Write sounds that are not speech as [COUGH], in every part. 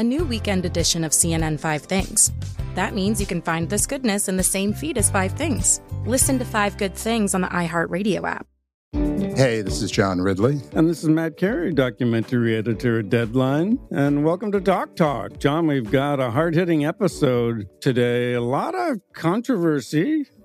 A new weekend edition of CNN Five Things. That means you can find this goodness in the same feed as Five Things. Listen to Five Good Things on the iHeartRadio app. Hey, this is John Ridley. And this is Matt Carey, documentary editor at Deadline. And welcome to Doc Talk. John, we've got a hard hitting episode today. A lot of controversy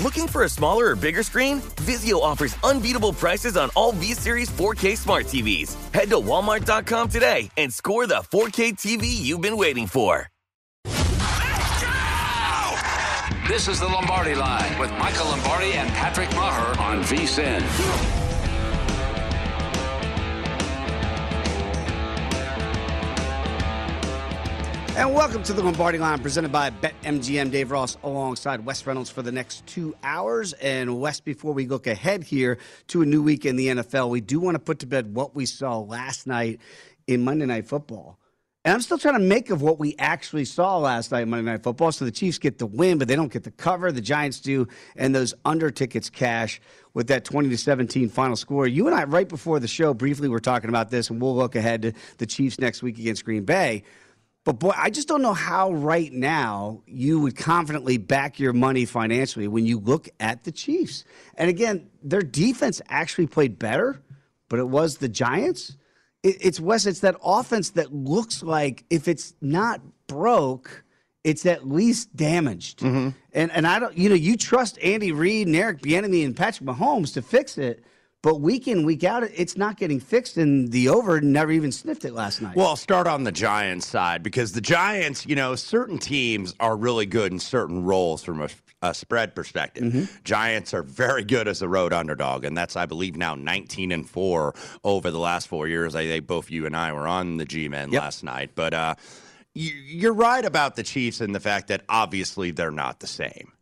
Looking for a smaller or bigger screen? Vizio offers unbeatable prices on all V-Series 4K smart TVs. Head to walmart.com today and score the 4K TV you've been waiting for. This is the Lombardi Line with Michael Lombardi and Patrick Maher on VSIN. And welcome to the Lombardi Line presented by BetMGM. Dave Ross alongside Wes Reynolds for the next two hours. And Wes, before we look ahead here to a new week in the NFL, we do want to put to bed what we saw last night in Monday Night Football. And I'm still trying to make of what we actually saw last night in Monday Night Football. So the Chiefs get the win, but they don't get the cover. The Giants do, and those under tickets cash with that 20 to 17 final score. You and I, right before the show, briefly were talking about this, and we'll look ahead to the Chiefs next week against Green Bay. But boy, I just don't know how right now you would confidently back your money financially when you look at the Chiefs. And again, their defense actually played better, but it was the Giants. It's Wes, it's that offense that looks like if it's not broke, it's at least damaged. Mm-hmm. And and I don't you know, you trust Andy Reid and Eric Bieniemy and Patrick Mahomes to fix it. But week in, week out, it's not getting fixed, and the over never even sniffed it last night. Well, I'll start on the Giants side because the Giants, you know, certain teams are really good in certain roles from a, a spread perspective. Mm-hmm. Giants are very good as a road underdog, and that's, I believe, now 19 and 4 over the last four years. I think both you and I were on the G Men yep. last night. But uh, you, you're right about the Chiefs and the fact that obviously they're not the same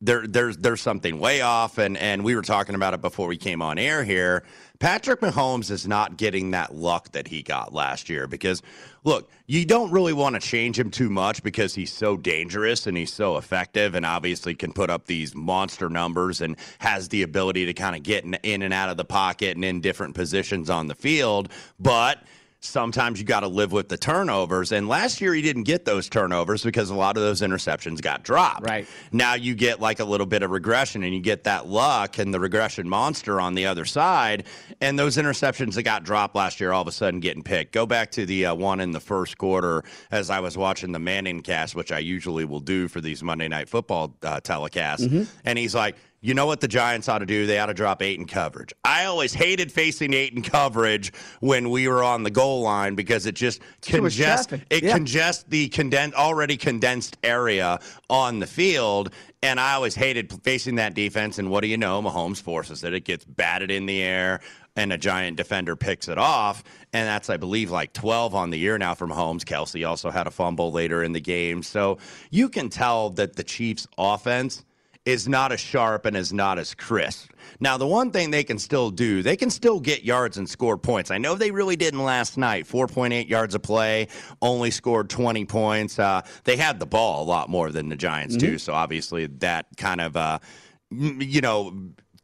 there there's there's something way off and and we were talking about it before we came on air here. Patrick Mahomes is not getting that luck that he got last year because look, you don't really want to change him too much because he's so dangerous and he's so effective and obviously can put up these monster numbers and has the ability to kind of get in, in and out of the pocket and in different positions on the field, but sometimes you got to live with the turnovers. And last year he didn't get those turnovers because a lot of those interceptions got dropped. Right. Now you get like a little bit of regression and you get that luck and the regression monster on the other side. And those interceptions that got dropped last year all of a sudden getting picked. Go back to the uh, one in the first quarter as I was watching the Manning cast, which I usually will do for these Monday Night Football uh, telecasts. Mm-hmm. And he's like, you know what the Giants ought to do? They ought to drop eight in coverage. I always hated facing eight in coverage when we were on the goal line because it just congests it yeah. congests the condensed already condensed area on the field. And I always hated facing that defense. And what do you know? Mahomes forces it. It gets batted in the air and a giant defender picks it off. And that's, I believe, like 12 on the year now from Mahomes. Kelce also had a fumble later in the game. So you can tell that the Chiefs' offense is not as sharp and is not as crisp. Now, the one thing they can still do, they can still get yards and score points. I know they really didn't last night. 4.8 yards a play, only scored 20 points. Uh, they had the ball a lot more than the Giants, mm-hmm. too. So obviously that kind of, uh, you know,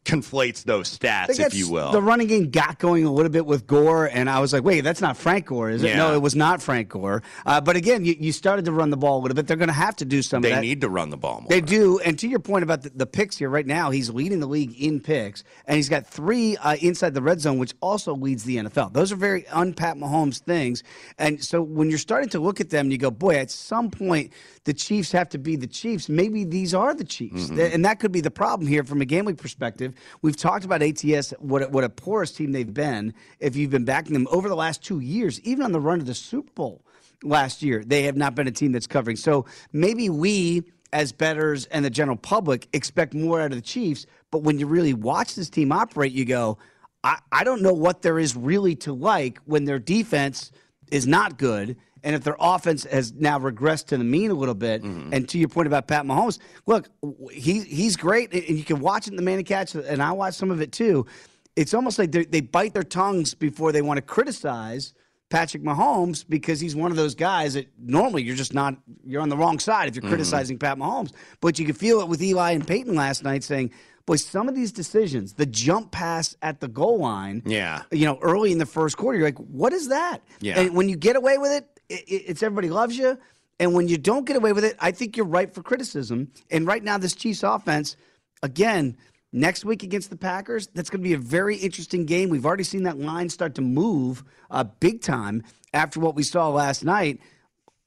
conflates those stats, if you will. The running game got going a little bit with Gore, and I was like, wait, that's not Frank Gore, is it? Yeah. No, it was not Frank Gore. Uh, but again, you, you, started to run the ball a little bit. They're going to have to do some They need to run the ball more. They do. And to your point about the, the, picks here, right now, he's leading the league in picks, and he's got three uh, inside the red zone, which also leads the NFL. Those are very unpat Mahomes things. And so when you're starting to look at them, you go, boy, at some point, the Chiefs have to be the Chiefs. Maybe these are the Chiefs. Mm-hmm. And that could be the problem here from a gambling perspective. We've talked about ATS, what, what a porous team they've been if you've been backing them over the last two years, even on the run to the Super Bowl last year. They have not been a team that's covering. So maybe we, as bettors and the general public, expect more out of the Chiefs. But when you really watch this team operate, you go, I, I don't know what there is really to like when their defense is not good and if their offense has now regressed to the mean a little bit, mm-hmm. and to your point about Pat Mahomes, look, he he's great, and you can watch it in the Manning cast, and I watch some of it too. It's almost like they bite their tongues before they want to criticize Patrick Mahomes because he's one of those guys that normally you're just not you're on the wrong side if you're mm-hmm. criticizing Pat Mahomes. But you could feel it with Eli and Peyton last night saying, boy, some of these decisions, the jump pass at the goal line, yeah, you know, early in the first quarter, you're like, what is that? Yeah. And when you get away with it, it's everybody loves you. And when you don't get away with it, I think you're right for criticism. And right now, this Chiefs offense, again, next week against the Packers, that's going to be a very interesting game. We've already seen that line start to move uh, big time after what we saw last night.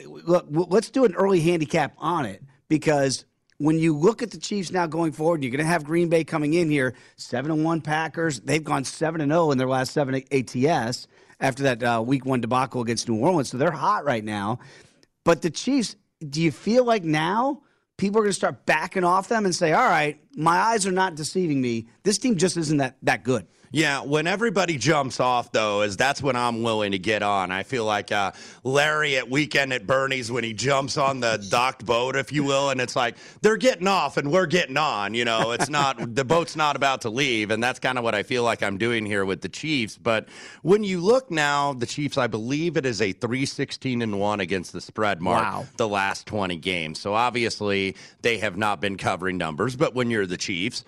Look, let's do an early handicap on it because when you look at the Chiefs now going forward, you're going to have Green Bay coming in here, seven and one Packers. They've gone seven and zero oh in their last seven ATS after that uh, week one debacle against New Orleans. So they're hot right now. But the Chiefs, do you feel like now people are going to start backing off them and say, all right, my eyes are not deceiving me. This team just isn't that, that good? Yeah, when everybody jumps off, though, is that's when I'm willing to get on. I feel like uh, Larry at Weekend at Bernie's when he jumps on the docked boat, if you will, and it's like they're getting off and we're getting on. You know, it's not the boat's not about to leave, and that's kind of what I feel like I'm doing here with the Chiefs. But when you look now, the Chiefs, I believe it is a 316 and one against the spread mark wow. the last 20 games. So obviously they have not been covering numbers, but when you're the Chiefs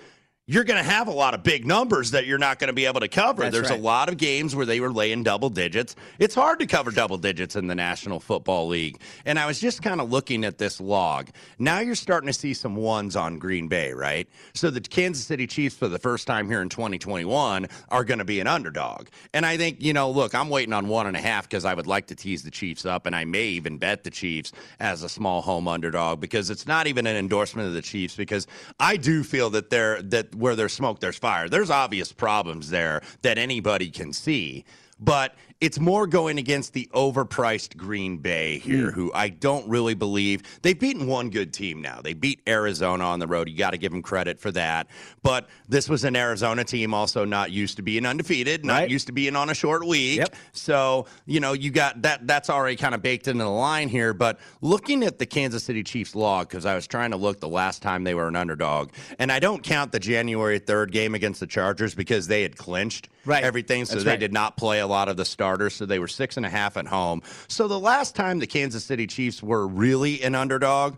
you're going to have a lot of big numbers that you're not going to be able to cover. That's There's right. a lot of games where they were laying double digits. It's hard to cover double digits in the National Football League. And I was just kind of looking at this log. Now you're starting to see some ones on Green Bay, right? So the Kansas City Chiefs, for the first time here in 2021, are going to be an underdog. And I think, you know, look, I'm waiting on one and a half because I would like to tease the Chiefs up, and I may even bet the Chiefs as a small home underdog because it's not even an endorsement of the Chiefs because I do feel that they're that where there's smoke, there's fire. There's obvious problems there that anybody can see. But it's more going against the overpriced Green Bay here, mm. who I don't really believe they've beaten one good team now. They beat Arizona on the road. You got to give them credit for that. But this was an Arizona team also not used to being undefeated, not right. used to being on a short week. Yep. So, you know, you got that that's already kind of baked into the line here. But looking at the Kansas City Chiefs log, because I was trying to look the last time they were an underdog, and I don't count the January 3rd game against the Chargers because they had clinched right. everything. So that's they right. did not play a lot of the starters. So they were six and a half at home. So the last time the Kansas City Chiefs were really an underdog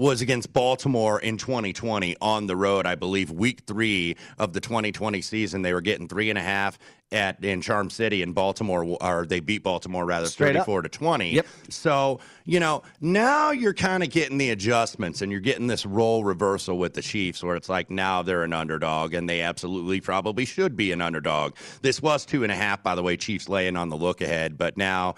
was against Baltimore in 2020 on the road. I believe week three of the 2020 season, they were getting three and a half at in Charm City in Baltimore, or they beat Baltimore rather Straight 34 up. to 20. Yep. So you know now you're kind of getting the adjustments, and you're getting this role reversal with the Chiefs, where it's like now they're an underdog, and they absolutely probably should be an underdog. This was two and a half, by the way. Chiefs laying on the look ahead, but now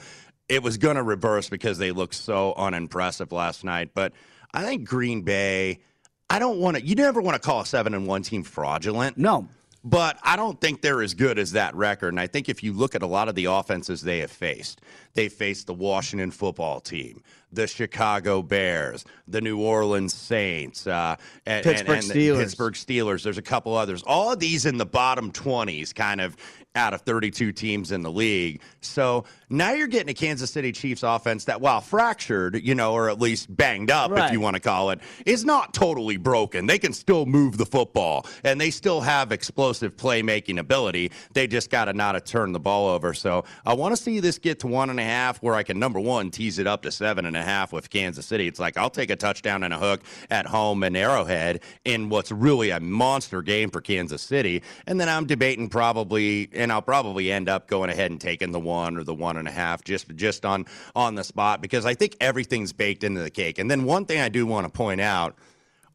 it was going to reverse because they looked so unimpressive last night, but. I think Green Bay. I don't want to. You never want to call a seven and one team fraudulent. No. But I don't think they're as good as that record. And I think if you look at a lot of the offenses they have faced, they faced the Washington football team, the Chicago Bears, the New Orleans Saints, uh, and, Pittsburgh and, and Steelers. Pittsburgh Steelers. There's a couple others. All of these in the bottom 20s, kind of out of 32 teams in the league. So now you're getting a Kansas City Chiefs offense that, while fractured, you know, or at least banged up, Right. if you want to call it, is not totally broken. They can still move the football and they still have explosive playmaking ability. They just got to not turn the ball over. So I want to see this get to one and a half where I can, number one, tease it up to seven and a half with Kansas City. It's like I'll take a touchdown and a hook at home in Arrowhead in what's really a monster game for Kansas City. And then I'm debating probably, and I'll probably end up going ahead and taking the one or the one and a half just just on on the spot because I think everything's baked into the cake. And then one thing I do want to point out,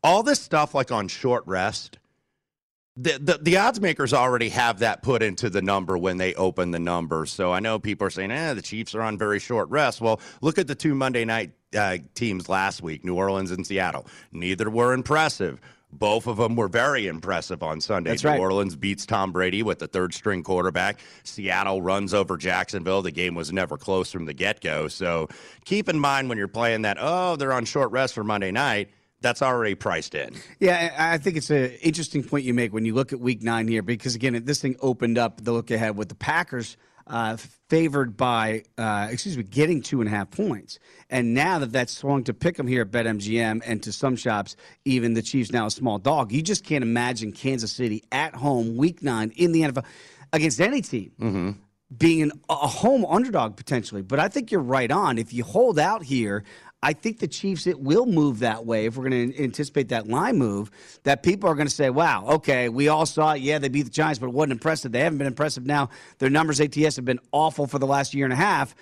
all this stuff like on short rest. The, the, the odds makers already have that put into the number when they open the number. So I know people are saying, eh, the Chiefs are on very short rest. Well, look at the two Monday night uh, teams last week, New Orleans and Seattle. Neither were impressive. Both of them were very impressive on Sunday. That's New right. Orleans beats Tom Brady with the third string quarterback. Seattle runs over Jacksonville. The game was never close from the get go. So keep in mind when you're playing that, oh, they're on short rest for Monday night, that's already priced in. Yeah, I I think it's an interesting point you make when you look at Week Nine here, because again, this thing opened up the look ahead with the Packers uh, favored by, uh, excuse me, getting two and a half points, and now that that's swung to pick them here at BetMGM and to some shops, even the Chiefs now a small dog. You just can't imagine Kansas City at home Week Nine in the NFL against any team Mm-hmm being an, a home underdog potentially. But I think you're right on. If you hold out here, I think the Chiefs it will move that way. If we're going to anticipate that line move, that people are going to say, "Wow, okay, we all saw it. Yeah, they beat the Giants, but it wasn't impressive. They haven't been impressive now. Their numbers ATS have been awful for the last year and a half."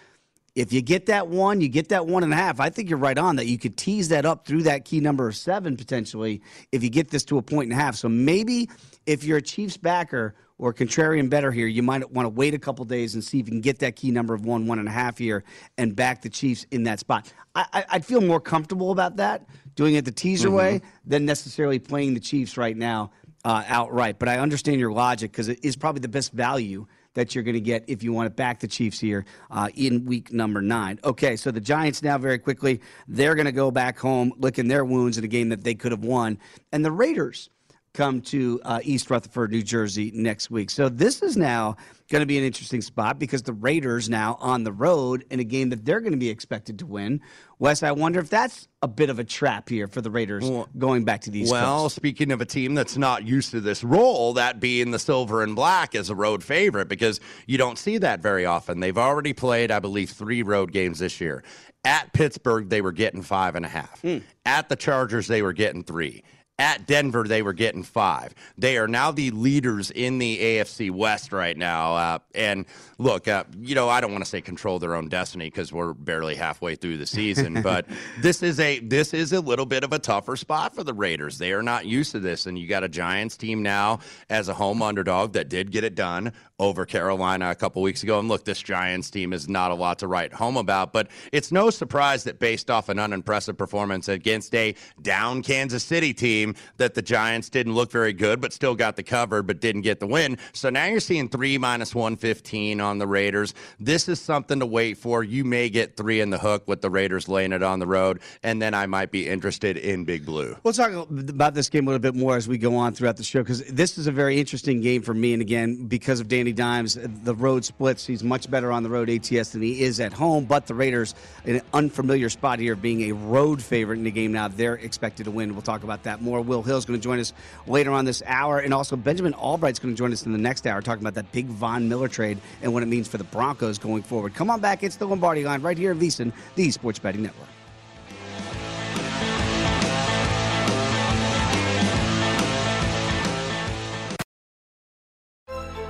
If you get that one, you get that one and a half. I think you're right on that. You could tease that up through that key number of seven potentially if you get this to a point and a half. So maybe if you're a Chiefs backer or contrarian bettor here, you might want to wait a couple days and see if you can get that key number of one, one and a half here and back the Chiefs in that spot. I, I'd feel more comfortable about that doing it the teaser way than necessarily playing the Chiefs right now uh, outright. But I understand your logic because it is probably the best value that you're going to get if you want to back the Chiefs here uh, in week number nine. Okay, so the Giants now very quickly they're going to go back home licking their wounds in a game that they could have won, and the Raiders come to uh, East Rutherford, New Jersey next week. So this is now going to be an interesting spot because the Raiders now on the road in a game that they're going to be expected to win. Wes, I wonder if that's a bit of a trap here for the Raiders going back to these. Well, Coast. speaking of a team that's not used to this role, that being the silver and black as a road favorite, because you don't see that very often. They've already played, I believe, three road games this year. At Pittsburgh, they were getting five and a half. At the Chargers, they were getting three. At Denver, they were getting five. They are now the leaders in the AFC West right now. Uh, and look, uh, you know, I don't want to say control their own destiny because we're barely halfway through the season, [LAUGHS] but this is a this is a little bit of a tougher spot for the Raiders. They are not used to this, and you got a Giants team now as a home underdog that did get it done over Carolina a couple weeks ago. And look, this Giants team is not a lot to write home about, but it's no surprise that based off an unimpressive performance against a down Kansas City team, that the Giants didn't look very good, but still got the cover, but didn't get the win. So now you're seeing three minus 115 on the Raiders. This is something to wait for. You may get three in the hook with the Raiders laying it on the road, and then I might be interested in Big Blue. We'll talk about this game a little bit more as we go on throughout the show because this is a very interesting game for me. And again, because of Danny Dimes, the road splits. He's much better on the road ATS than he is at home. But the Raiders, in an unfamiliar spot here, being a road favorite in the game now, they're expected to win. We'll talk about that more. Will Hill is going to join us later on this hour, and also Benjamin Allbright's going to join us in the next hour, talking about that big Von Miller trade and what it means for the Broncos going forward. Come on back. It's the Lombardi line right here at VSiN, the Sports Betting Network.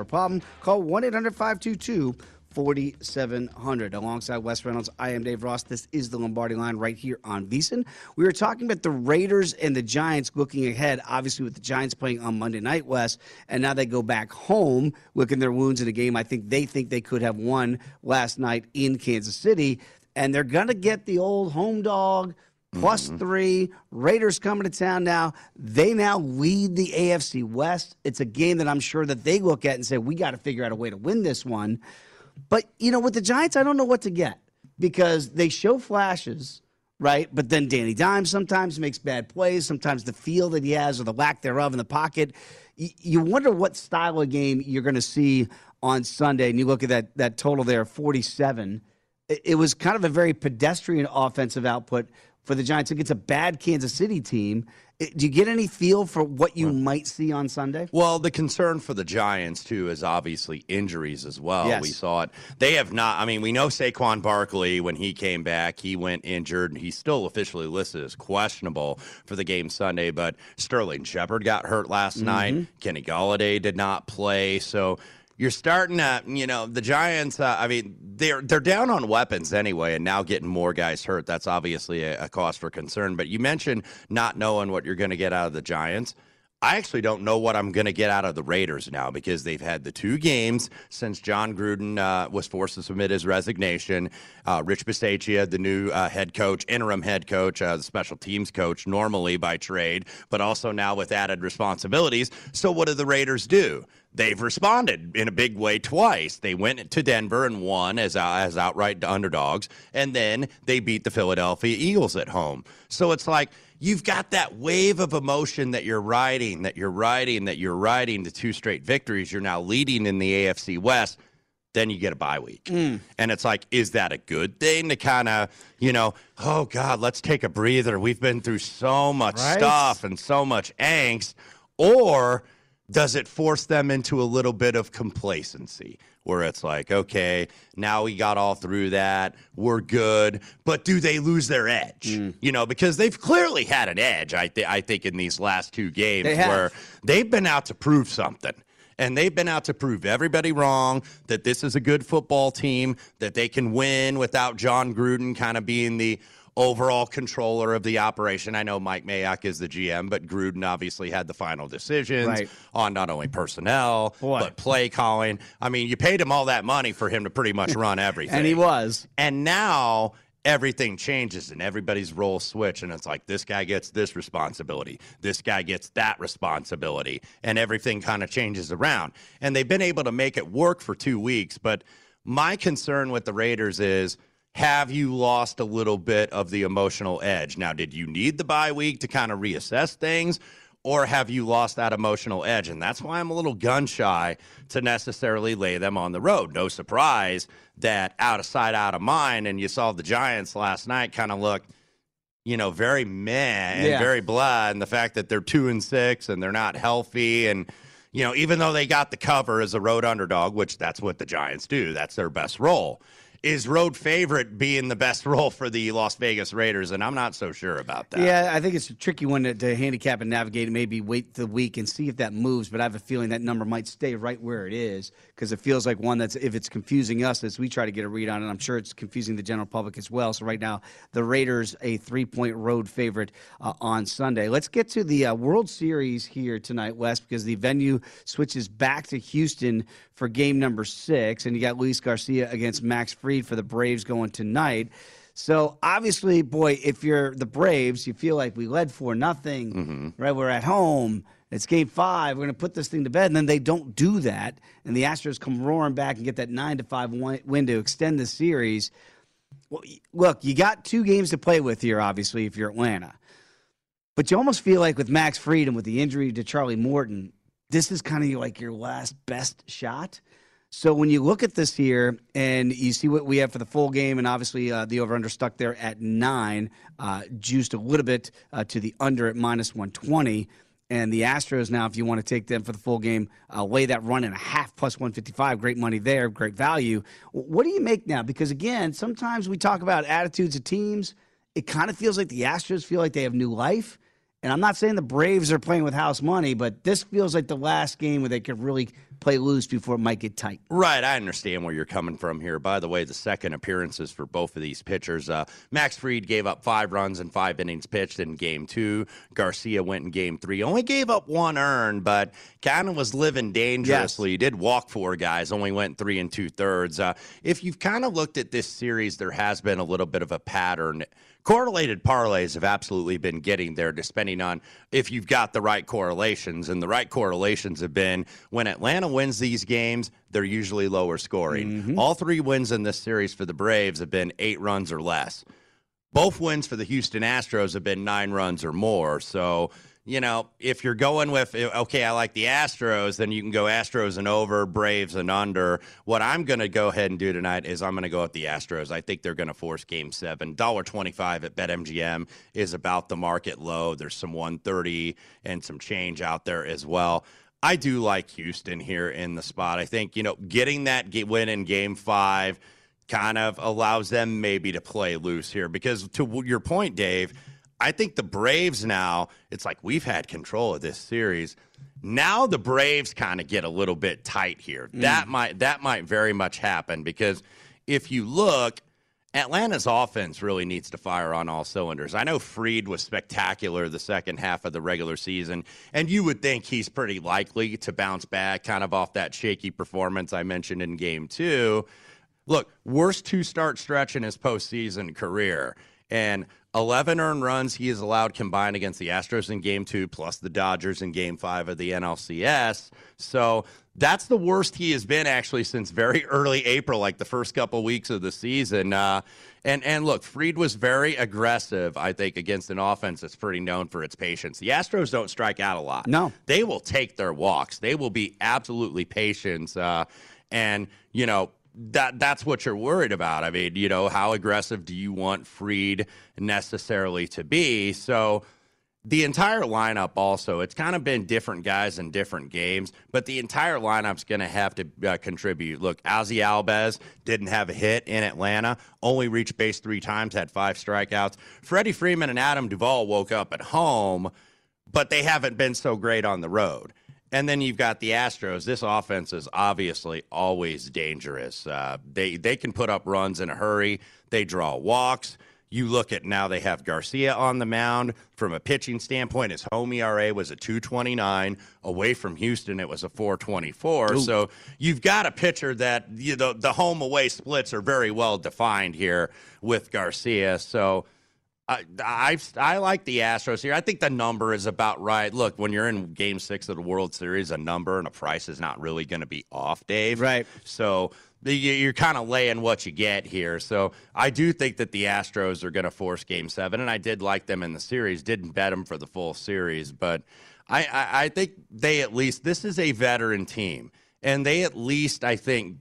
a problem, call 1-800-522 4700. Alongside Wes Reynolds, I am Dave Ross. This is the Lombardi line right here on VSiN. We were talking about the Raiders and the Giants looking ahead, obviously, with the Giants playing on Monday night, Wes, and now they go back home, licking their wounds in a game I think they think they could have won last night in Kansas City. And they're going to get the old home dog plus mm-hmm. three. Raiders coming to town now. They now lead the AFC West. It's a game that I'm sure that they look at and say, we got to figure out a way to win this one. But, you know, with the Giants, I don't know what to get because they show flashes, right? But then Danny Dimes sometimes makes bad plays. Sometimes the feel that he has or the lack thereof in the pocket. Y- You wonder what style of game you're going to see on Sunday. And you look at that, that total there, 47. It- It was kind of a very pedestrian offensive output for the Giants against a bad Kansas City team. Do you get any feel for what you might see on Sunday? Well, the concern for the Giants too is obviously injuries as well. Yes. We saw it. They have not. I mean, we know Saquon Barkley when he came back, he went injured. and He's still officially listed as questionable for the game Sunday. But Sterling Shepard got hurt last mm-hmm. night. Kenny Golladay did not play. So you're starting to, you know, the Giants. Uh, I mean, they're they're down on weapons anyway, and now getting more guys hurt. That's obviously a, a cause for concern. But you mentioned not knowing what you're going to get out of the Giants. I actually don't know what I'm going to get out of the Raiders now because they've had the two games since Jon Gruden uh, was forced to submit his resignation. Uh, Rich Bisaccia, the new uh, head coach, interim head coach, uh, the special teams coach, normally by trade, but also now with added responsibilities. So, what do the Raiders do? They've responded in a big way twice. They went to Denver and won as uh, as outright underdogs, and then they beat the Philadelphia Eagles at home. So it's like you've got that wave of emotion that you're riding, that you're riding, that you're riding the two straight victories. You're now leading in the AFC West. Then you get a bye week. Hmm. And it's like, is that a good thing to kind of, you know, oh God, let's take a breather. We've been through so much Right. stuff and so much angst. Or does it force them into a little bit of complacency where it's like, okay, now we got all through that, we're good, but do they lose their edge? Mm. You know, because they've clearly had an edge, I, th- I think, in these last two games They where they've been out to prove something. And they've been out to prove everybody wrong that this is a good football team, that they can win without Jon Gruden kind of being the overall controller of the operation. I know Mike Mayock is the GM, but Gruden obviously had the final decisions Right. on not only personnel, but play calling. I mean, you paid him all that money for him to pretty much [LAUGHS] run everything. And he was. And now everything changes and everybody's role switch and it's like this guy gets this responsibility this guy gets that responsibility and everything kind of changes around and they've been able to make it work for two weeks but my concern with the raiders is have you lost a little bit of the emotional edge now did you need the bye week to kind of reassess things or have you lost that emotional edge? And that's why I'm a little gun shy to necessarily lay them on the road. No surprise that out of sight, out of mind. And you saw the Giants last night kind of look, you know, very meh and Yeah. very blah. And the fact that they're two and six and they're not healthy. And, you know, even though they got the cover as a road underdog, which that's what the Giants do, that's their best role. Is road favorite being the best [LAUGHS] role for the Las Vegas Raiders? And I'm not so sure about that. Yeah, I think it's a tricky one to, to handicap and navigate. and Maybe wait the week and see if that moves. But I have a feeling that number might stay right where it is because it feels like one that's if it's confusing us as we try to get a read on it. I'm sure it's confusing the general public as well. So right now, the Raiders a three point road favorite uh, on Sunday. Let's get to the uh, World Series here tonight, Wes, because the venue switches back to Houston for game number six, and you got Luis Garcia against Max Fried for the Braves going tonight. So obviously, boy, if you're the Braves, you feel like we led for nothing, mm-hmm. right? We're at home. It's game five. We're going to put this thing to bed. And then they don't do that. And the Astros come roaring back and get that nine to five win win to extend the series. Well, look, you got two games to play with here, obviously, if you're Atlanta. But you almost feel like with Max Freedom, with the injury to Charlie Morton, this is kind of like your last best shot. So when you look at this here and you see what we have for the full game, and obviously uh, the over under stuck there at nine, uh, juiced a little bit uh, to the under at minus 120. And the Astros now, if you want to take them for the full game, uh, lay that run in a half plus 155. Great money there, great value. What do you make now? Because again, sometimes we talk about attitudes of teams. It kind of feels like the Astros feel like they have new life. And I'm not saying the Braves are playing with house money, but this feels like the last game where they could really play loose before it might get tight. Right, I understand where you're coming from here. By the way, the second appearances for both of these pitchers, uh, Max Fried gave up five runs in five innings pitched in Game Two. Garcia went in Game Three, only gave up one earned, but kind of was living dangerously. He did walk four guys, only went three and two thirds. Uh, if you've kind of looked at this series, there has been a little bit of a pattern. Correlated parlays have absolutely been getting there, depending on if you've got the right correlations. And the right correlations have been when Atlanta wins these games, they're usually lower scoring. Mm-hmm. All three wins in this series for the Braves have been eight runs or less. Both wins for the Houston Astros have been nine runs or more. So, you know, if you're going with, eh, okay, I like the Astros, then you can go Astros and over, Braves and under. What I'm going to go ahead and do tonight is I'm going to go with the Astros. I think they're going to force game seven. $1.25 at BetMGM is about the market low. There's some 130 and some change out there as well. I do like Houston here in the spot. I think, you know, getting that win in game five kind of allows them maybe to play loose here because to your point, Dave, I think the Braves now, it's like we've had control of this series. Now the Braves kind of get a little bit tight here. Mm. That might that might very much happen because if you look, Atlanta's offense really needs to fire on all cylinders. I know Fried was spectacular the second half of the regular season, and you would think he's pretty likely to bounce back kind of off that shaky performance I mentioned in game two. Look, worst two start stretch in his postseason career. And 11 earned runs he has allowed combined against the Astros in game two, plus the Dodgers in game five of the NLCS. So that's the worst he has been actually since very [LAUGHS] early April, like the first couple weeks of the season. Uh, and, and look, Fried was very aggressive, I think, against an offense that's pretty known for its patience. The Astros don't strike out a lot. No. They will take their walks, they will be absolutely patient. Uh, and, you know, that that's what you're worried about. I mean, you know, how aggressive do you want Fried necessarily to be? So the entire lineup also it's kind of been different guys in different games but the entire lineup's going to have to uh, contribute look Ozzy Albies didn't have a hit in Atlanta only reached base three times had five strikeouts Freddie Freeman and Adam Duvall woke up at home but they haven't been so great on the road and then you've got the Astros. This offense is obviously always dangerous. Uh, they they can put up runs in a hurry. They draw walks. You look at now they have Garcia on the mound. From a pitching standpoint, his home ERA was a 229. Away from Houston, it was a 424. Ooh. So you've got a pitcher that you know, the home away splits are very well defined here with Garcia. So I, I, I like the Astros here. I think the number is about right. Look, when you're in Game Six of the World Series, a number and a price is not really going to be off, Dave. Right. So you're kind of laying what you get here. So I do think that the Astros are going to force Game Seven, and I did like them in the series. Didn't bet them for the full series, but I, I, I think they at least this is a veteran team, and they at least I think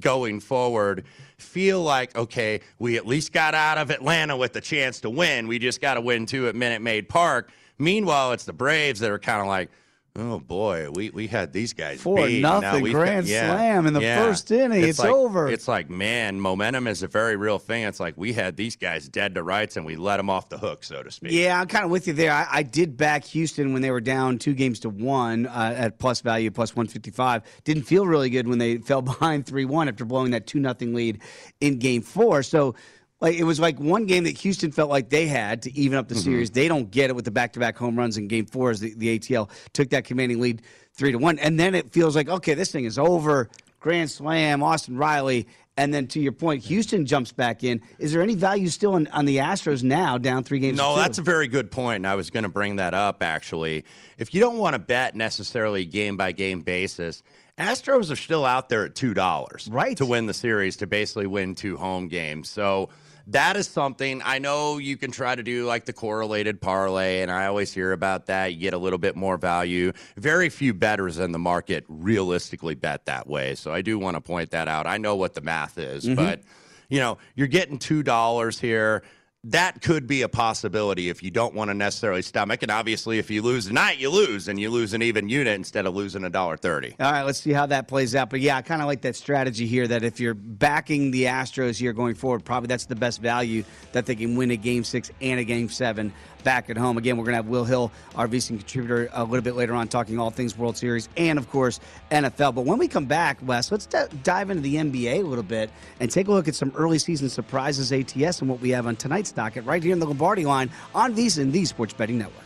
going forward feel like, okay, we at least got out of Atlanta with the chance to win. We just got to win two at Minute Maid Park. Meanwhile, it's the Braves that are kind of like, Oh boy, we, we had these guys four beat. nothing grand yeah, slam in the yeah. first inning. It's, it's like, over. It's like man, momentum is a very real thing. It's like we had these guys dead to rights and we let them off the hook, so to speak. Yeah, I'm kind of with you there. I, I did back Houston when they were down two games to one uh, at plus value plus 155. Didn't feel really good when they [LAUGHS] fell behind three one after blowing that two nothing lead in Game Four. So like it was like one game that Houston felt like they had to even up the mm-hmm. series. They don't get it with the back-to-back home runs in Game Four as the, the ATL took that commanding lead three to one, and then it feels like okay, this thing is over. Grand Slam, Austin Riley, and then to your point, Houston jumps back in. Is there any value still on, on the Astros now, down three games? No, that's a very good point. I was going to bring that up actually. If you don't want to bet necessarily game by game basis, Astros are still out there at two dollars, right, to win the series to basically win two home games. So that is something I know you can try to do like the correlated parlay, and I always hear about that. You get a little bit more value. Very few bettors in the market realistically bet that way. So I do want to point that out. I know what the math is, mm-hmm. but you know, you're getting two dollars here that could be a possibility if you don't want to necessarily stomach. And obviously, if you lose tonight, you lose, and you lose an even unit instead of losing a dollar thirty. All right, let's see how that plays out. But yeah, I kind of like that strategy here. That if you're backing the Astros here going forward, probably that's the best value that they can win a game six and a game seven back at home. Again, we're going to have Will Hill, our VC contributor, a little bit later on, talking all things World Series and, of course, NFL. But when we come back, Wes, let's d- dive into the NBA a little bit and take a look at some early season surprises ATS and what we have on tonight's docket right here in the Lombardi line on VSiN, the Sports Betting Network.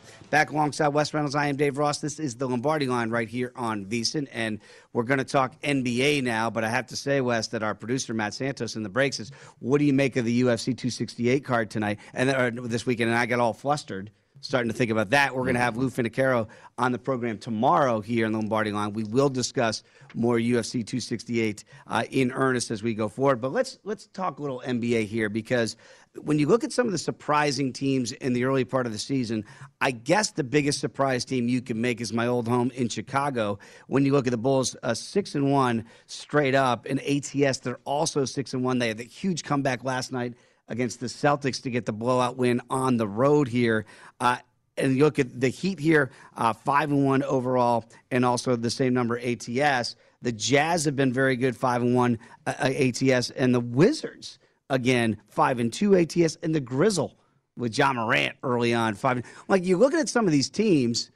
Back alongside Wes Reynolds, I am Dave Ross. This is the Lombardi line right here on VSiN, and we're going to talk NBA now. But I have to say, Wes, that our producer Matt Santos in the breaks is, "What do you make of the UFC 268 card tonight and or this weekend?" And I got all flustered starting to think about that. We're going to have Lou Finocchiaro on the program tomorrow here in the Lombardi line. We will discuss more UFC 268 uh, in earnest as we go forward. But let's let's talk a little NBA here because when you look at some of the surprising teams in the early part of the season, I guess the biggest surprise team you can make is my old home in Chicago. When you look at the Bulls, uh, six and one straight up, in ATS they're also six and one. They had a huge comeback last night against the Celtics to get the blowout win on the road here. Uh, and you look at the Heat here, uh, five and one overall, and also the same number ATS. The Jazz have been very good, five and one uh, ATS, and the Wizards again, five and two ATS, and the Grizzle with Ja Morant early on five. Like you're looking at some of these teams,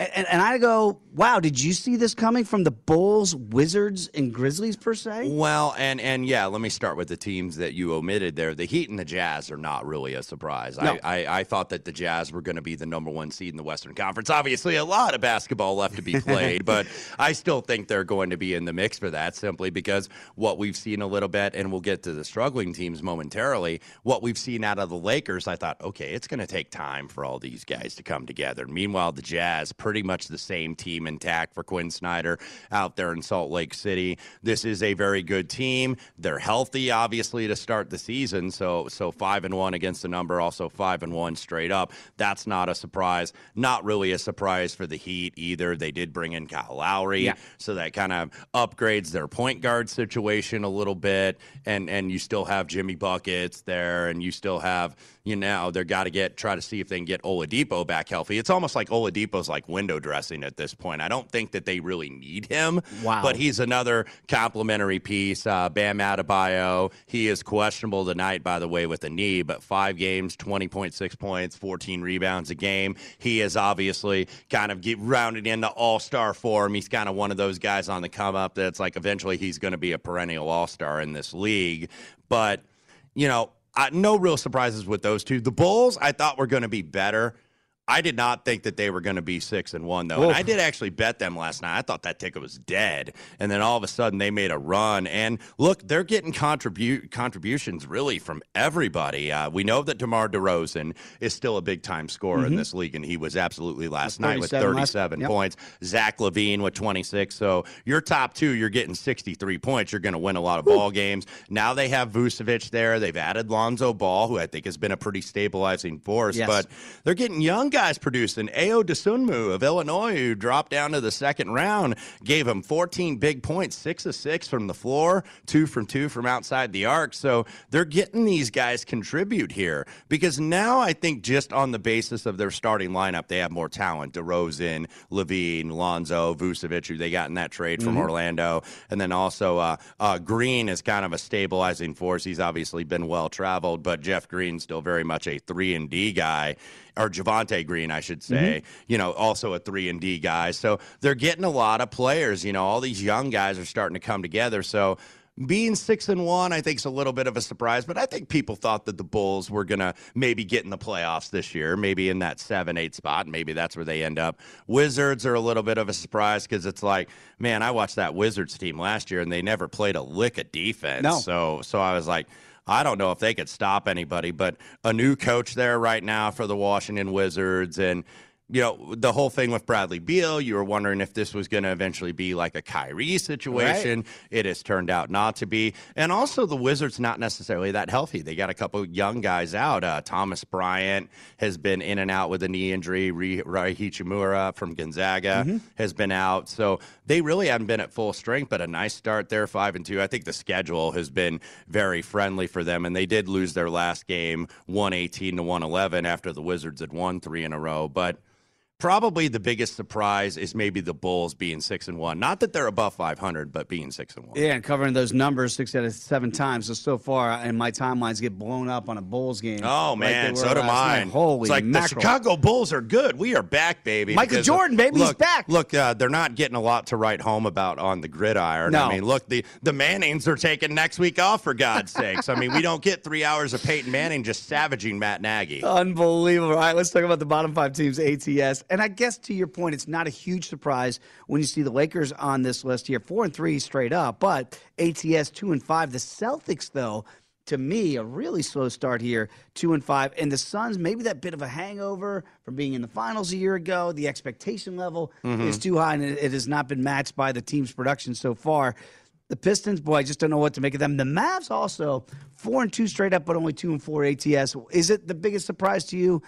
And, and I go, wow, did you see this coming from the Bulls, Wizards, and Grizzlies per se? Well, and and yeah, let me start with the teams that you omitted there. The Heat and the Jazz are not really a surprise. No. I, I, I thought that the Jazz were going to be the number one seed in the Western Conference. Obviously, a lot of basketball left to be [LAUGHS] played, but I still think they're going to be in the mix for that simply because what we've seen a little bit, and we'll get to the struggling teams momentarily. What we've seen out of the Lakers, I thought, okay, it's going to take time for all these guys to come together. Meanwhile, the Jazz, pretty much the same team intact for Quin Snyder out there in Salt Lake City. This is a very good team. They're healthy, obviously, to start the season. So, so five and one against the number, also five and one straight up. That's not a surprise. Not really a surprise for the Heat either. They did bring in Kyle Lowry, Yeah. so that kind of upgrades their point guard situation a little bit. And and you still have Jimmy buckets there, and you still have you know they're got to get try to see if they can get Oladipo back healthy. It's almost like Oladipo's like window dressing at this point. I don't think that they really need him. Wow. but he's another complimentary piece. Uh, Bam Adebayo, he is questionable tonight, by the way, with a knee, but five games, 20.6 points, 14 rebounds a game. He is obviously kind of get rounded into all star form. He's kind of one of those guys on the come up that's like eventually he's going to be a perennial all star in this league. But, you know, uh, no real surprises with those two. The Bulls, I thought were going to be better. I did not think that they were going to be six and one though. And I did actually bet them last night. I thought that ticket was dead, and then all of a sudden they made a run. And look, they're getting contribute contributions really from everybody. Uh, we know that DeMar DeRozan is still a big time scorer in Mhm. this league, and he was absolutely last night with 37 last- 37 yep. points. Zach LaVine with 26. So your top two, you're getting 63 points. You're going to win a lot of ball games. Now they have Vucevic there. They've added Lonzo Ball, who I think has been a pretty stabilizing force. Yes. But they're getting young guys producing. Ayo Dosunmu of Illinois, who dropped down to the second round, gave him 14 big points, six of six from the floor, two from two from outside the arc. So they're getting these guys contribute here because now I think just on the basis of their starting lineup, they have more talent. DeRozan, LaVine, Lonzo, Vucevic, who they got in that trade from Mhm. Orlando, and then also uh, uh, Green is kind of a stabilizing force. He's obviously been well traveled, but Jeff Green's still very much a three and D guy, or Javonte Green, I should mm-hmm. say. You know, also a three and D guy. So they're getting a lot of players. You know, all these young guys are starting to come together. So being six and one, I think is a little bit of a surprise, but I think people thought that the Bulls were gonna maybe get in the playoffs this year, maybe in that seven, eight spot. Maybe that's where they end up. Wizards are a little bit of a surprise because it's like, man, I watched that Wizards team last year and they never played a lick of defense. No. So so I was like, I don't know if they could stop anybody, but a new coach there right now for the Washington Wizards and you know, the whole thing with Bradley Beal, you were wondering if this was going to eventually be like a Kyrie situation. It has turned out not to be. And also, the Wizards not necessarily that healthy. They got a couple young guys out. Uh, Thomas Bryant has been in and out with a knee injury. Rui Hachimura from Gonzaga Mhm. has been out. So they really haven't been at full strength, but a nice start there, five and two. I think the schedule has been very friendly for them, and they did lose their last game, one eighteen to one eleven, after the Wizards had won three in a row. But probably the biggest surprise is maybe the Bulls being six and one. Not that they're above five hundred, but being six and one. Yeah, and covering those numbers six out of seven times. So so far, and my timelines get blown up on a Bulls game. Oh man, so do last night. mine. Holy it's like mackerel. the Chicago Bulls are good. We are back, baby. Michael Jordan, baby, he's look, back. Look, uh, they're not getting a lot to write home about on the gridiron. No. I mean, look, the the Mannings are taking next week off for God's sakes. I mean, we don't get three hours of Peyton Manning just savaging Matt Nagy. Unbelievable. All right, let's talk about the bottom five teams, ATS. And I guess to your point, it's not a huge surprise when you see the Lakers on this list here, four and three straight up, but ATS two and five. The Celtics, though, to me, a really slow start here, two and five. And the Suns, maybe that bit of a hangover from being in the finals a year ago. The expectation level Mhm. is too high, and it has not been matched by the team's production so far. The Pistons, boy, I just don't know what to make of them. The Mavs also four and two straight up, but only two and four ATS. Is it the biggest surprise to you?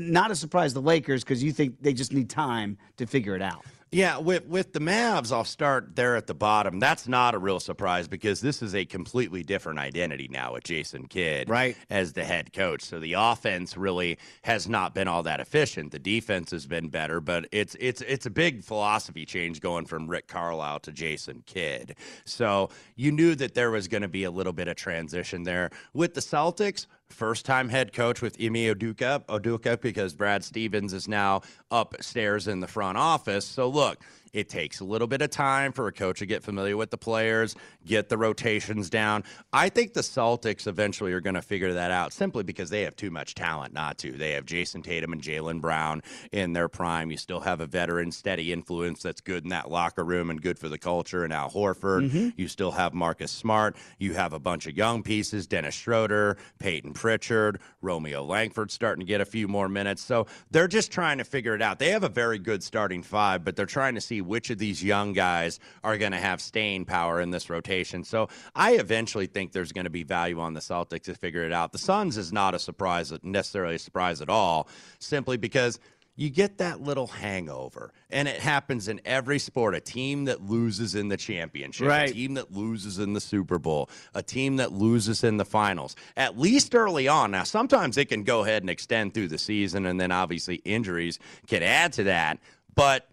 Not a surprise, the Lakers, because you think they just need time to figure it out. Yeah, with with the Mavs, I'll start there at the bottom. That's not a real surprise because this is a completely different identity now with Jason Kidd Right. as the head coach. So the offense really has not been all that efficient. The defense has been better, but it's it's it's a big philosophy change going from Rick Carlisle to Jason Kidd. So you knew that there was going to be a little bit of transition there with the Celtics. First time head coach with Ime Udoka, Udoka because Brad Stevens is now upstairs in the front office. So look, it takes a little bit of time for a coach to get familiar with the players, get the rotations down. I think the Celtics eventually are going to figure that out simply because they have too much talent not to. They have Jayson Tatum and Jaylen Brown in their prime. You still have a veteran, steady influence that's good in that locker room and good for the culture, and Al Horford. Mm-hmm. You still have Marcus Smart. You have a bunch of young pieces Dennis Schroeder, Payton Pritchard, Romeo Langford starting to get a few more minutes. So they're just trying to figure it out. They have a very good starting five, but they're trying to see which of these young guys are going to have staying power in this rotation. So I eventually think there's going to be value on the Celtics to figure it out. The Suns is not a surprise, necessarily a surprise at all, simply because you get that little hangover. And it happens in every sport. A team that loses in the championship, Right. a team that loses in the Super Bowl, a team that loses in the finals, at least early on. Now, sometimes it can go ahead and extend through the season, and then obviously injuries can add to that. But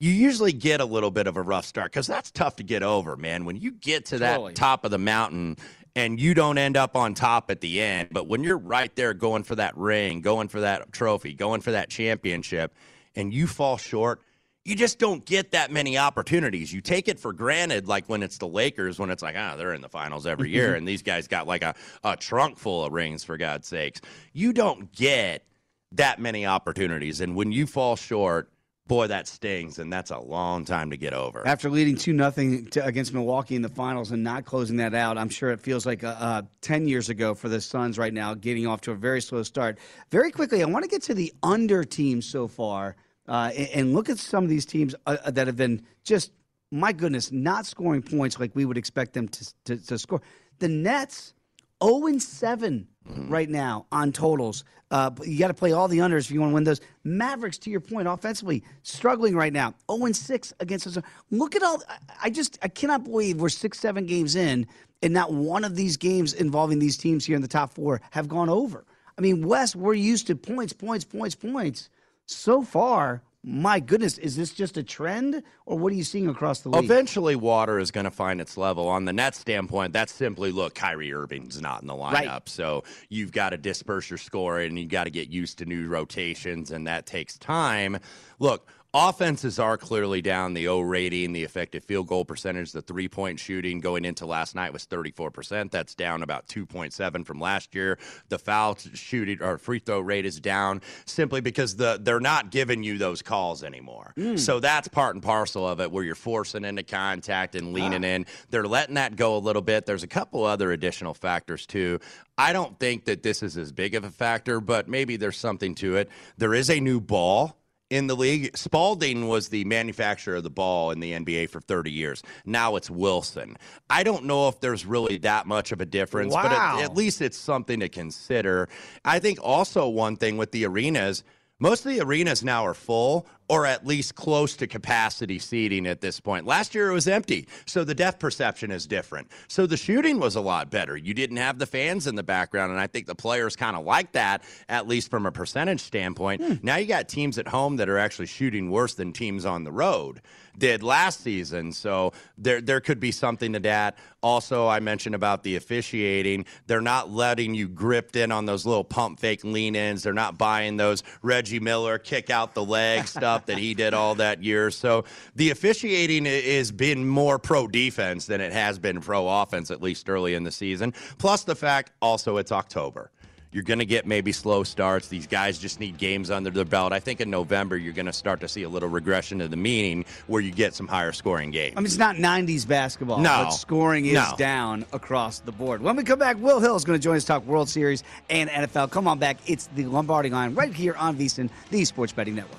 you usually get a little bit of a rough start because that's tough to get over, man. When you get to that Totally. top of the mountain and you don't end up on top at the end, but when you're right there going for that ring, going for that trophy, going for that championship, and you fall short, you just don't get that many opportunities. You take it for granted, like when it's the Lakers, when it's like, ah, they're in the finals every year, and these guys got like a, a trunk full of rings, for God's sakes. You don't get that many opportunities. And when you fall short, boy, that stings, and that's a long time to get over. After leading 2 nothing against Milwaukee in the finals and not closing that out, I'm sure it feels like uh, uh, 10 years ago for the Suns right now, getting off to a very slow start. Very quickly, I want to get to the under teams so far uh, and, and look at some of these teams uh, uh, that have been just, my goodness, not scoring points like we would expect them to, to, to score. The Nets, 0 and 7 right now on totals. Uh, you got to play all the unders if you want to win those. Mavericks, to your point, offensively struggling right now. 0 and 6 against us. Look at all. I- I just I cannot believe we're six seven games in and not one of these games involving these teams here in the top four have gone over. I mean, West, we're used to points, points, points, points. So far, my goodness, is this just a trend, or what are you seeing across the league? Eventually, water is going to find its level. On the net standpoint, that's simply look, Kyrie Irving's not in the lineup. Right. So you've got to disperse your scoring and you've got to get used to new rotations, and that takes time. Look, offenses are clearly down. The O rating, the effective field goal percentage, the three point shooting going into last night was 34%. That's down about 2.7 from last year. The foul shooting or free throw rate is down simply because the they're not giving you those calls anymore. Mm. So that's part and parcel of it where you're forcing into contact and ah. leaning in. They're letting that go a little bit. There's a couple other additional factors too. I don't think that this is as big of a factor, but maybe there's something to it. There is a new ball in the league. Spalding was the manufacturer of the ball in the NBA for 30 years. Now it's Wilson. I don't know if there's really that much of a difference, but at, at least it's something to consider. I think also one thing with the arenas, most of the arenas now are full or at least close to capacity seating at this point. Last year it was empty, so the depth perception is different. So the shooting was a lot better. You didn't have the fans in the background, and I think the players kind of like that, at least from a percentage standpoint. Hmm. Now you got teams at home that are actually shooting worse than teams on the road did last season. So there there could be something to that. Also, I mentioned about the officiating. They're not letting you gripped in on those little pump fake lean ins. They're not buying those Reggie Miller kick out the leg [LAUGHS] stuff that he did all that year. So the officiating has been more pro defense than it has been pro offense, at least early in the season. Plus the fact also it's October. You're going to get maybe slow starts. These guys just need games under their belt. I think in November, you're going to start to see a little regression to the meaning where you get some higher scoring games. I mean, it's not 90s basketball, No. but scoring is No. down across the board. When we come back, Will Hill is going to join us to talk World Series and NFL. Come on back. It's the Lombardi line right here on VSiN, the Sports Betting Network.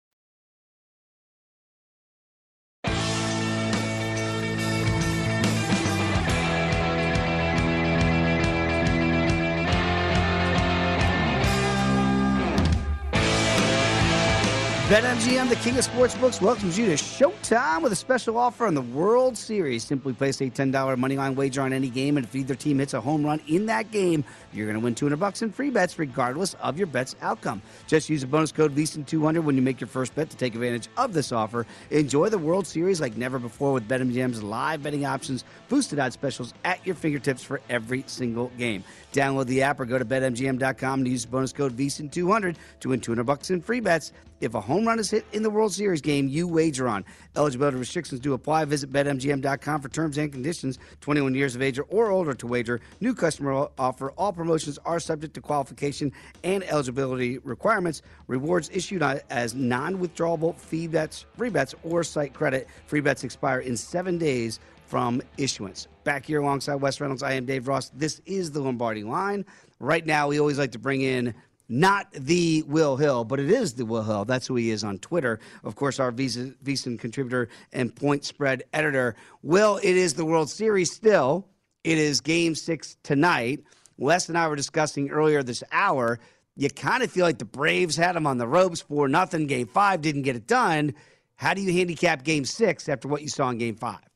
BetMGM, the king of sportsbooks, welcomes you to Showtime with a special offer on the World Series. Simply place a $10 moneyline wager on any game, and if either team hits a home run in that game, you're going to win 200 bucks in free bets, regardless of your bet's outcome. Just use the bonus code VSIN200 when you make your first bet to take advantage of this offer. Enjoy the World Series like never before with BetMGM's live betting options, boosted odds specials at your fingertips for every single game. Download the app or go to betmgm.com and use the bonus code VSIN200 to win 200 bucks in free bets. If a home run is hit in the World Series game, you wager on. Eligibility restrictions do apply. Visit betmgm.com for terms and conditions. 21 years of age or older to wager. New customer offer. All promotions are subject to qualification and eligibility requirements. Rewards issued as non-withdrawable fee bets, free bets, or site credit. Free bets expire in seven days from issuance. Back here alongside Wes Reynolds, I am Dave Ross. This is the Lombardi line. Right now, we always like to bring in not the Will Hill, but it is the Will Hill. That's who he is on Twitter. Of course, our Visa, VSIN contributor and point spread editor. Will, it is the World Series still. It is game six tonight. Wes and I were discussing earlier this hour. You kind of feel like the Braves had them on the ropes for nothing. Game five didn't get it done. How do you handicap game six after what you saw in game five?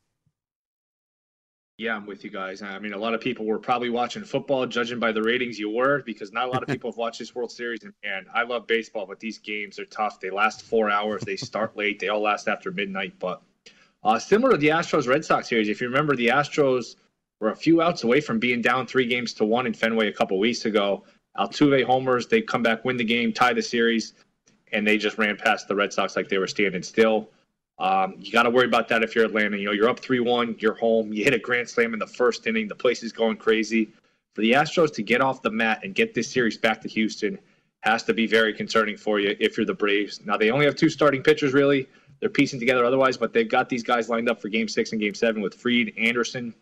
Yeah, I'm with you guys. I mean, a lot of people were probably watching football, judging by the ratings you were, because not a lot of people have watched this World Series. And, I love baseball, but these games are tough. They last four hours. They start late. They all last after midnight. But uh, similar to the Astros Red Sox series, if you remember, the Astros were a few outs away from being down three games to one in Fenway a couple weeks ago. Altuve homers. They come back, win the game, tie the series, and they just ran past the Red Sox like they were standing still. Um, you got to worry about that if you're Atlanta. You know, you're up 3 1, you're home, you hit a grand slam in the first inning, the place is going crazy. For the Astros to get off the mat and get this series back to Houston has to be very concerning for you if you're the Braves. Now, they only have two starting pitchers, really. They're piecing together otherwise, but they've got these guys lined up for game six and game seven with Fried, Anderson.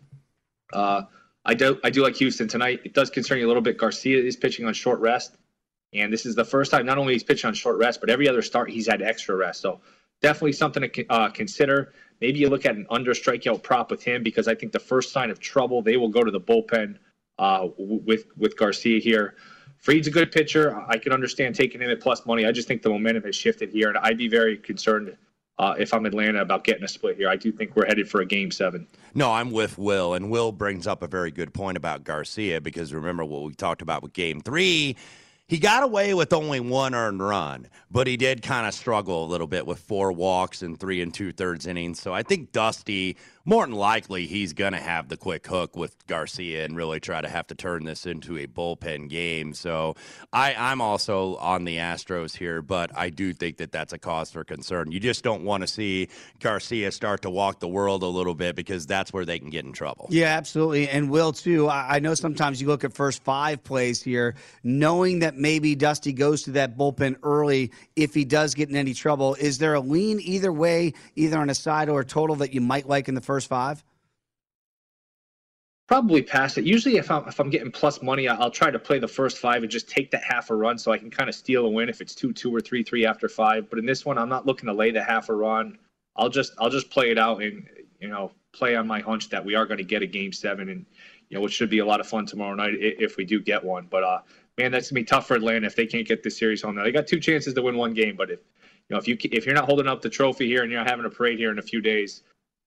Uh, I do, I do like Houston tonight. It does concern you a little bit. Garcia is pitching on short rest. And this is the first time not only he's pitching on short rest, but every other start he's had extra rest. So definitely something to uh, consider. Maybe you look at an under strikeout prop with him because I think the first sign of trouble they will go to the bullpen uh, with with Garcia here. Fried's a good pitcher. I can understand taking him at plus money. I just think the momentum has shifted here, and I'd be very concerned uh, if I'm Atlanta about getting a split here. I do think we're headed for a game seven. No, I'm with Will, and Will brings up a very good point about Garcia because remember what we talked about with game three he got away with only one earned run, but he did kind of struggle a little bit with four walks and three and two thirds innings. So I think Dusty, more than likely, he's going to have the quick hook with Garcia and really try to have to turn this into a bullpen game. So I, I'm also on the Astros here, but I do think that that's a cause for concern. You just don't want to see Garcia start to walk the world a little bit because that's where they can get in trouble. Yeah, absolutely. And Will, too. I, I know sometimes you look at first five plays here, knowing that maybe Dusty goes to that bullpen early if he does get in any trouble. Is there a lean either way, either on a side or a total that you might like in the first five? Probably pass it. Usually, if I'm if I'm getting plus money, I'll try to play the first five and just take that half a run so I can kind of steal a win if it's two two or three three after five. But in this one, I'm not looking to lay the half a run. I'll just I'll just play it out and you know play on my hunch that we are going to get a game seven and you know which should be a lot of fun tomorrow night if we do get one. But uh, man, that's gonna be tough for Atlanta if they can't get this series home. Now they got two chances to win one game, but if you know if you if you're not holding up the trophy here and you're not having a parade here in a few days,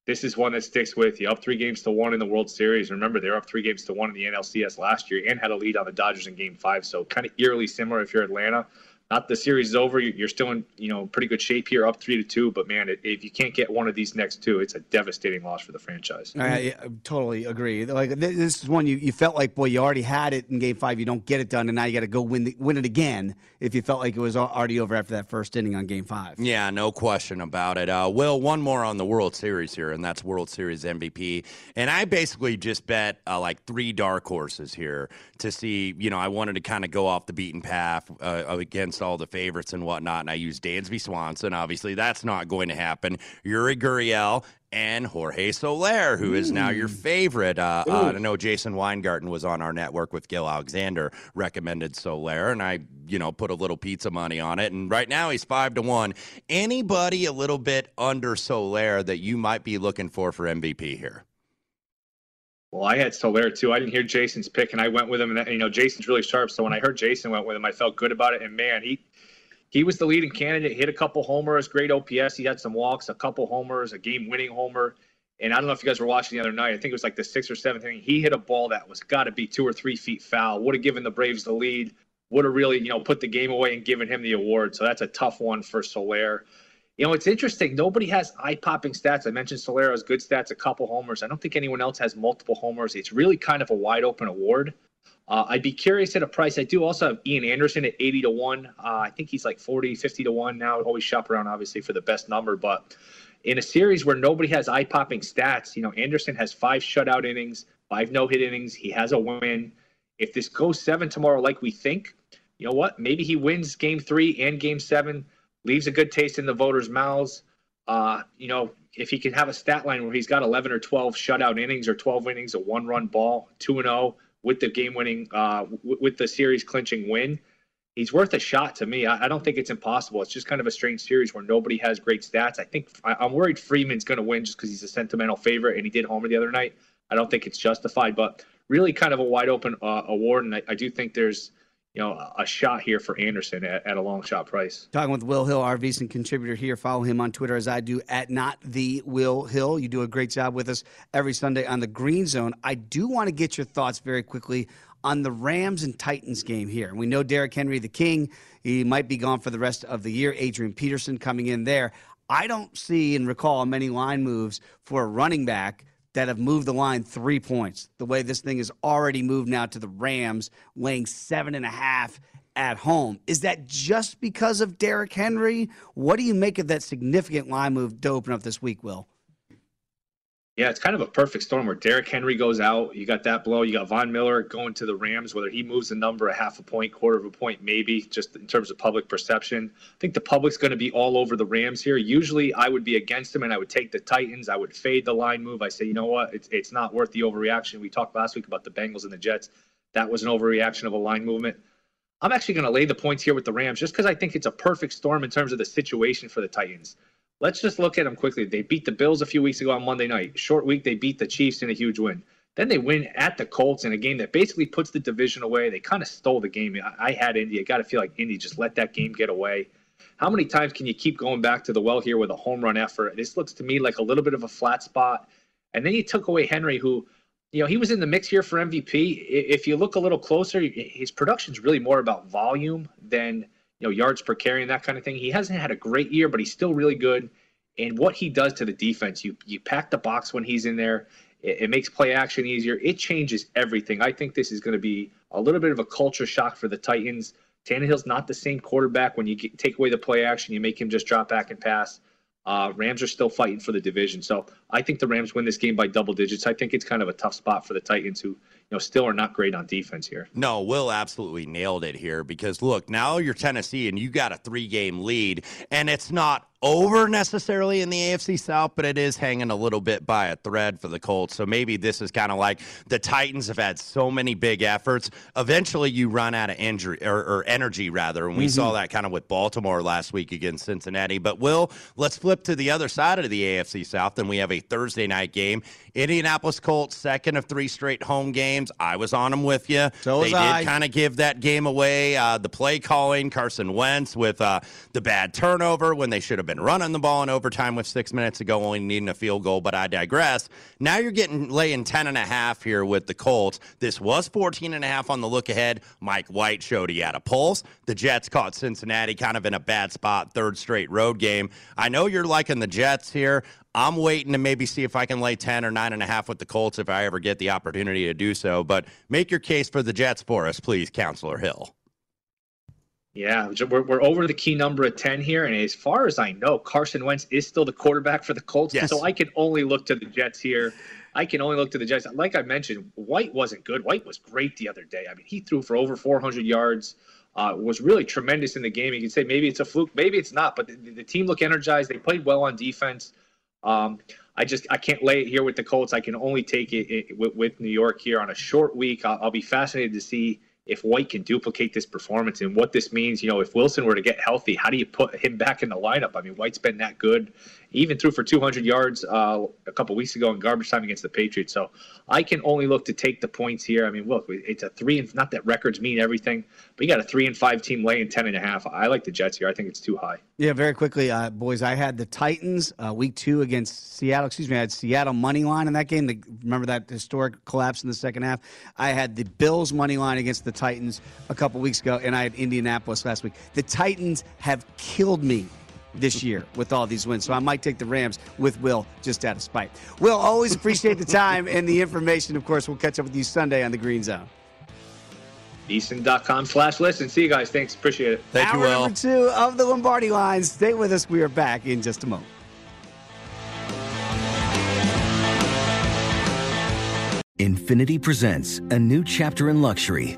this is one that sticks with you. Up three games to one in the World Series. Remember, they're up three games to one in the NLCS last year and had a lead on the Dodgers in Game Five. So kind of eerily similar if you're Atlanta not the series is over. You're still in you know pretty good shape here, up three to two. But man, if you can't get one of these next two, it's a devastating loss for the franchise. I, I totally agree. Like this is one you, you felt like boy, you already had it in Game Five. You don't get it done, and now you got to go win the, win it again. If you felt like it was already over after that first inning on Game Five. Yeah, no question about it. Uh, Will, one more on the World Series here, and that's World Series MVP. And I basically just bet uh, like three dark horses here to see. You know, I wanted to kind of go off the beaten path uh, against against all the favorites and whatnot, and I used Dansby Swanson. Obviously, that's not going to happen. Yuli Gurriel and Jorge Soler, who is now your favorite. Uh, uh, I know Jason Weingarten was on our network with Gil Alexander, recommended Soler, and I, you know, put a little pizza money on it. And right now he's five to one. Anybody a little bit under Soler that you might be looking for for MVP here? Well, I had Soler too. I didn't hear Jason's pick, and I went with him. And you know, Jason's really sharp. So when I heard Jason went with him, I felt good about it. And man, he he was the leading candidate. Hit a couple homers, great OPS. He had some walks, a couple homers, a game-winning homer. And I don't know if you guys were watching the other night. I think it was like the sixth or seventh inning. He hit a ball that was got to be two or three feet foul. Would have given the Braves the lead. Would have really, you know, put the game away and given him the award. So that's a tough one for Soler. You know, it's interesting. Nobody has eye popping stats. I mentioned Solero's good stats, a couple homers. I don't think anyone else has multiple homers. It's really kind of a wide open award. Uh, I'd be curious at a price. I do also have Ian Anderson at 80 to 1. Uh, I think he's like 40, 50 to 1 now. Always shop around, obviously, for the best number. But in a series where nobody has eye popping stats, you know, Anderson has five shutout innings, five no hit innings. He has a win. If this goes seven tomorrow, like we think, you know what? Maybe he wins game three and game seven leaves a good taste in the voters' mouths. Uh, you know, if he can have a stat line where he's got 11 or 12 shutout innings or 12 innings, a ball, two and zero oh, with the game-winning, uh, w- with the series clinching win, he's worth a shot to me. I, I, don't think it's impossible. It's just kind of a strange series where nobody has great stats. I think I, am worried Freeman's going to win just because he's a sentimental favorite and he did homer the other night. I don't think it's justified, but really kind of a wide open uh, award, and I, I do think there's you know, a shot here for Anderson at, at, a long shot price. Talking with Will Hill, our VSiN contributor here. Follow him on Twitter as I do at not the Will Hill. You do a great job with us every Sunday on the Green Zone. I do want to get your thoughts very quickly on the Rams and Titans game here. We know Derrick Henry, the king, he might be gone for the rest of the year. Adrian Peterson coming in there. I don't see and recall many line moves for a running back that have moved the line three points. The way this thing is already moved now to the Rams, laying seven and a half at home. Is that just because of Derrick Henry? What do you make of that significant line move to open up this week, Will? Yeah, it's kind of a perfect storm where Derrick Henry goes out. You got that blow. You got Von Miller going to the Rams, whether he moves the number a half a point, quarter of a point, maybe, just in terms of public perception. I think the public's going to be all over the Rams here. Usually I would be against them and I would take the Titans. I would fade the line move. I say, you know what? It's, it's not worth the overreaction. We talked last week about the Bengals and the Jets. That was an overreaction of a line movement. I'm actually going to lay the points here with the Rams just because I think it's a perfect storm in terms of the situation for the Titans. Let's just look at them quickly. They beat the Bills a few weeks ago on Monday night. Short week, they beat the Chiefs in a huge win. Then they win at the Colts in a game that basically puts the division away. They kind of stole the game. I, I had Indy. Got to feel like Indy just let that game get away. How many times can you keep going back to the well here with a home run effort? This looks to me like a little bit of a flat spot. And then you took away Henry, who you know, he was in the mix here for MVP. If you look a little closer, his production's really more about volume than you know yards per carry and that kind of thing. He hasn't had a great year, but he's still really good. And what he does to the defense, you you pack the box when he's in there. It, it makes play action easier. It changes everything. I think this is going to be a little bit of a culture shock for the Titans. Tannehill's not the same quarterback when you get, take away the play action. You make him just drop back and pass. Uh, Rams are still fighting for the division, so I think the Rams win this game by double digits. I think it's kind of a tough spot for the Titans, who you know still are not great on defense here. No, Will absolutely nailed it here because look, now you're Tennessee and you got a three game lead, and it's not over necessarily in the AFC South, but it is hanging a little bit by a thread for the Colts. So maybe this is kind of like the Titans have had so many big efforts. Eventually, you run out of injury or, or energy, rather. And we mm-hmm. saw that kind of with Baltimore last week against Cincinnati. But Will, let's flip to the other side of the AFC South, and we have a Thursday night game. Indianapolis Colts, second of three straight home games. I was on them with you. So they did kind of give that game away. Uh, the play calling, Carson Wentz with uh, the bad turnover when they should have been running the ball in overtime with six minutes to go, only needing a field goal, but I digress. Now you're getting laying 10 and a half here with the Colts. This was 14 and a half on the look ahead. Mike White showed he had a pulse. The Jets caught Cincinnati kind of in a bad spot, third straight road game. I know you're liking the Jets here. I'm waiting to maybe see if I can lay 10 or 9.5 with the Colts if I ever get the opportunity to do so. But make your case for the Jets for us, please, Counselor Hill. Yeah, we're, we're over the key number of 10 here. And as far as I know, Carson Wentz is still the quarterback for the Colts. Yes. So I can only look to the Jets here. I can only look to the Jets. Like I mentioned, White wasn't good. White was great the other day. I mean, he threw for over 400 yards, uh, was really tremendous in the game. You can say maybe it's a fluke, maybe it's not, but the, the team looked energized. They played well on defense. Um, I just I can't lay it here with the Colts. I can only take it, it with, with, New York here on a short week. I'll, I'll be fascinated to see if White can duplicate this performance and what this means. You know, if Wilson were to get healthy, how do you put him back in the lineup? I mean, White's been that good. He even threw for 200 yards uh, a couple weeks ago in garbage time against the Patriots. So I can only look to take the points here. I mean, look, it's a three and not that records mean everything, but you got a three and five team laying 10 and a half. I like the Jets here. I think it's too high. Yeah, very quickly, uh, boys. I had the Titans uh, week two against Seattle. Excuse me, I had Seattle money line in that game. The, remember that historic collapse in the second half? I had the Bills money line against the Titans a couple weeks ago, and I had Indianapolis last week. The Titans have killed me this [LAUGHS] year with all these wins. So I might take the Rams with Will just out of spite. Will, always appreciate the [LAUGHS] time and the information. Of course, we'll catch up with you Sunday on the Green Zone. VSiN.com slash listen. See you guys. Thanks. Appreciate it. Thank Hour you, Will. number two of the Lombardi line. Stay with us. We are back in just a moment. Infiniti presents a new chapter in luxury,